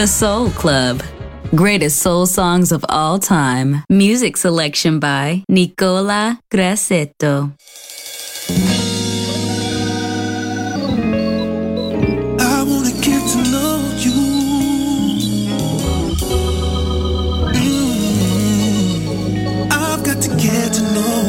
The Soul Club. Greatest soul songs of all time. Music selection by Nicola Grassetto. I wanna get to know you. Mm. I've got to get to know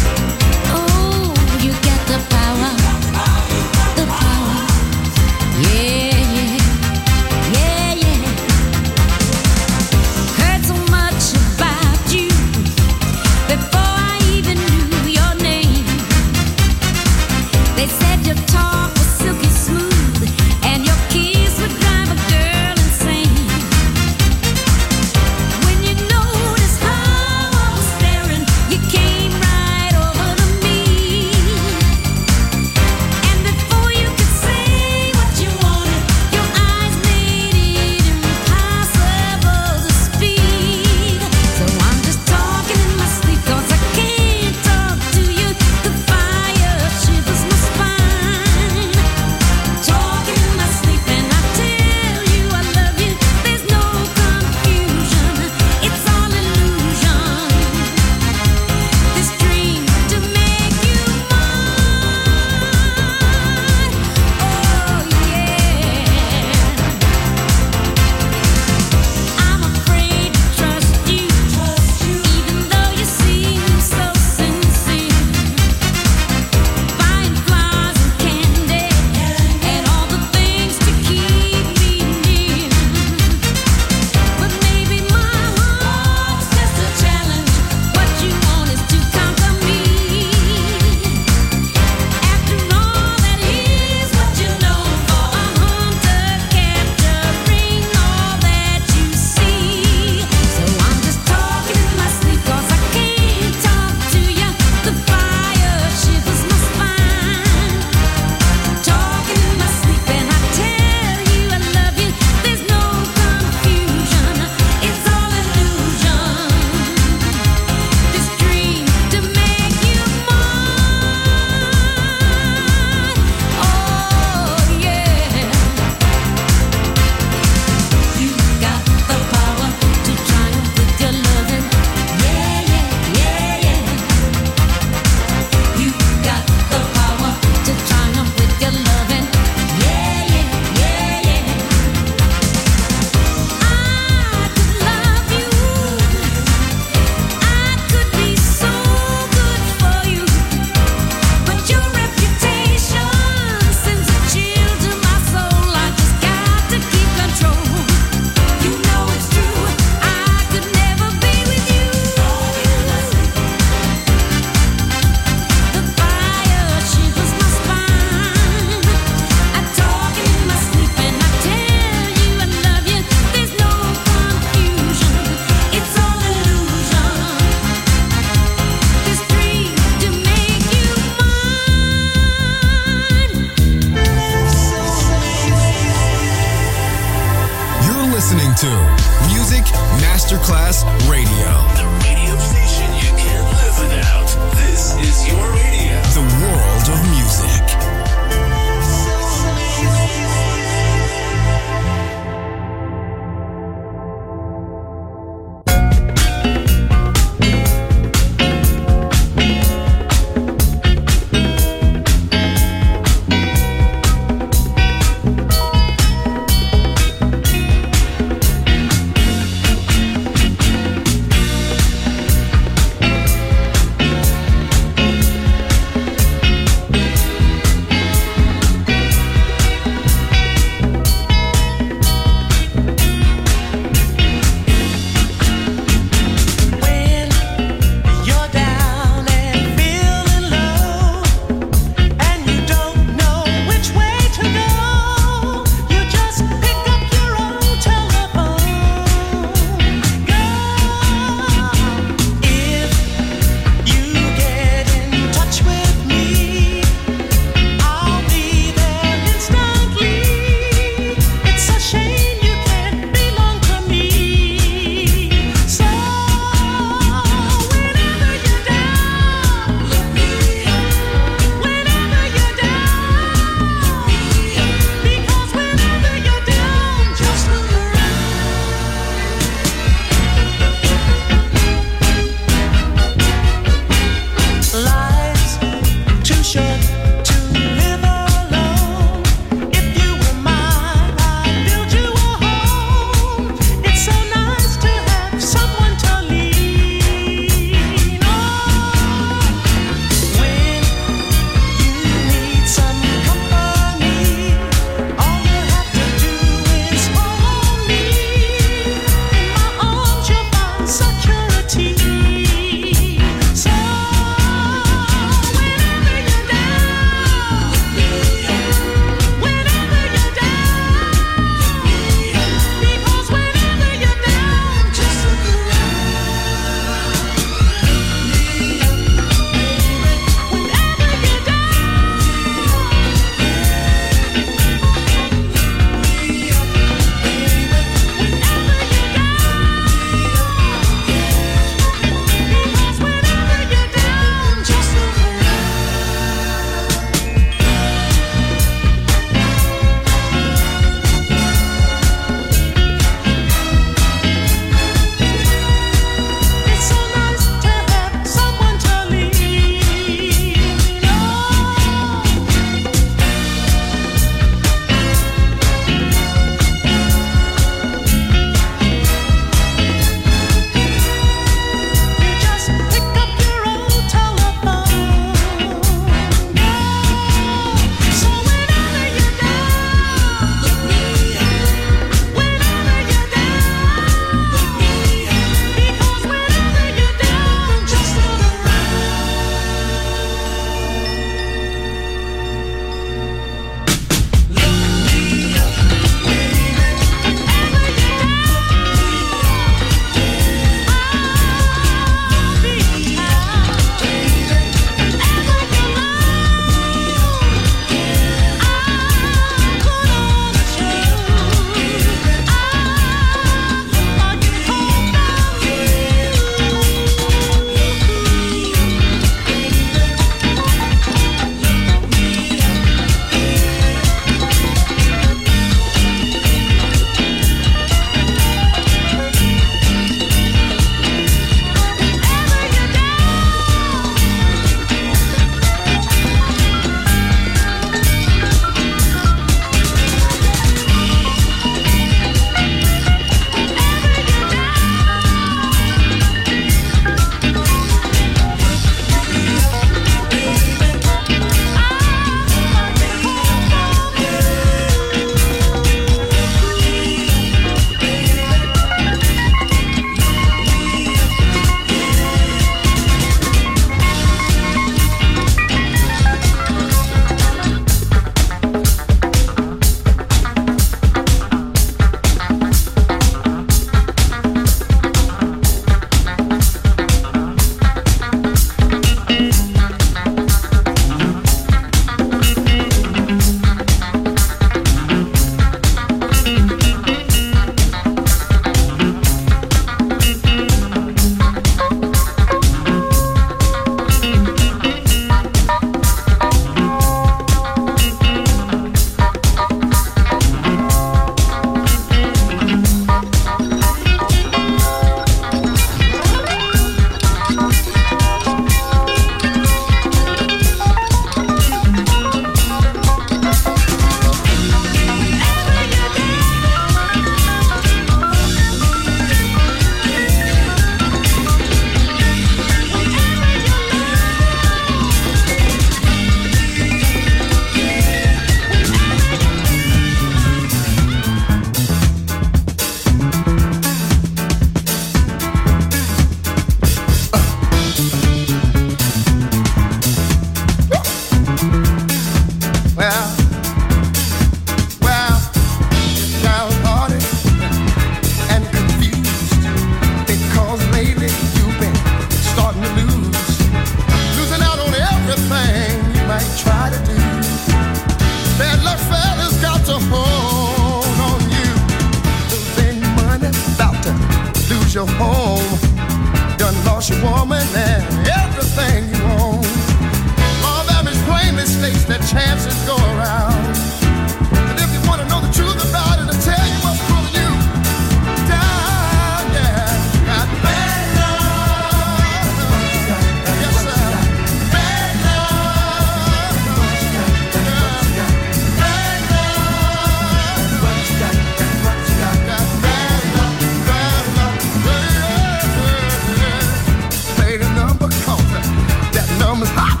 is hot.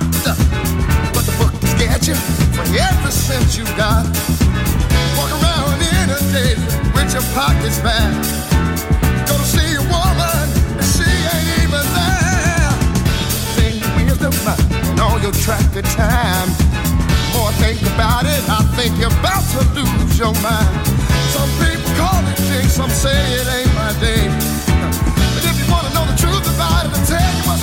But the book is get you for every cent you got. Walk around in a day with your pockets back. Go to see a woman and she ain't even there. Think wisdom and all your traffic time. More think about it, I think you're about to lose your mind. Some people call it jinx, some say it ain't my day. But if you wanna know the truth about it, I'll tell you what's